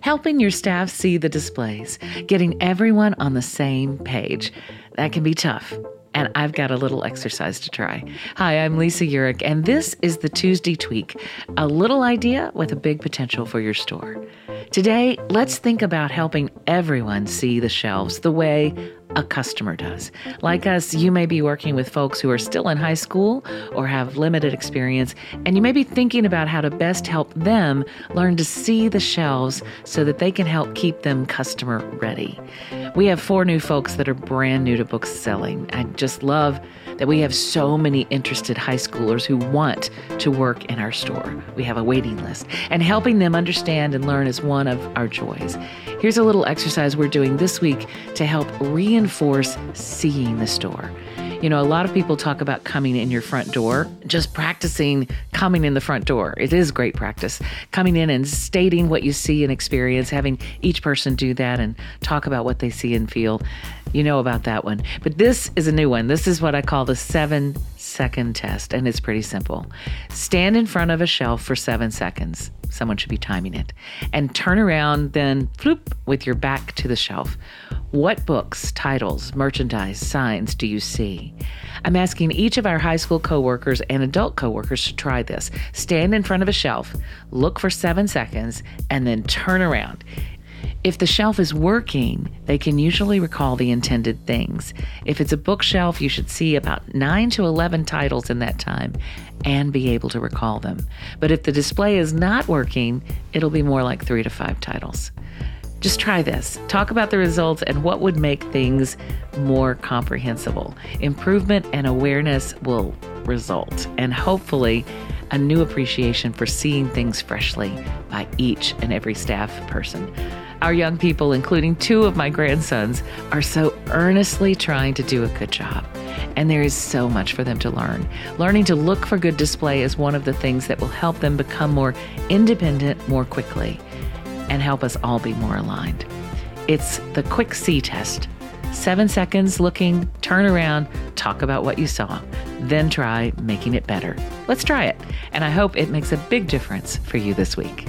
Helping your staff see the displays, getting everyone on the same page. That can be tough. And I've got a little exercise to try. Hi, I'm Lisa Urich, and this is the Tuesday Tweak a little idea with a big potential for your store. Today, let's think about helping everyone see the shelves the way a customer does. Like us, you may be working with folks who are still in high school or have limited experience, and you may be thinking about how to best help them learn to see the shelves so that they can help keep them customer ready. We have four new folks that are brand new to book selling. I just love that we have so many interested high schoolers who want to work in our store. We have a waiting list, and helping them understand and learn is one of our joys. Here's a little exercise we're doing this week to help reinforce seeing the store. You know, a lot of people talk about coming in your front door, just practicing coming in the front door. It is great practice. Coming in and stating what you see and experience, having each person do that and talk about what they see and feel. You know about that one. But this is a new one. This is what I call the seven second test, and it's pretty simple. Stand in front of a shelf for seven seconds. Someone should be timing it. And turn around, then floop with your back to the shelf. What books, titles, merchandise, signs do you see? I'm asking each of our high school coworkers and adult coworkers to try this. Stand in front of a shelf, look for seven seconds, and then turn around. If the shelf is working, they can usually recall the intended things. If it's a bookshelf, you should see about 9 to 11 titles in that time and be able to recall them. But if the display is not working, it'll be more like 3 to 5 titles. Just try this. Talk about the results and what would make things more comprehensible. Improvement and awareness will result, and hopefully, a new appreciation for seeing things freshly by each and every staff person. Our young people, including two of my grandsons, are so earnestly trying to do a good job. And there is so much for them to learn. Learning to look for good display is one of the things that will help them become more independent more quickly and help us all be more aligned. It's the quick see test. Seven seconds looking, turn around, talk about what you saw, then try making it better. Let's try it. And I hope it makes a big difference for you this week.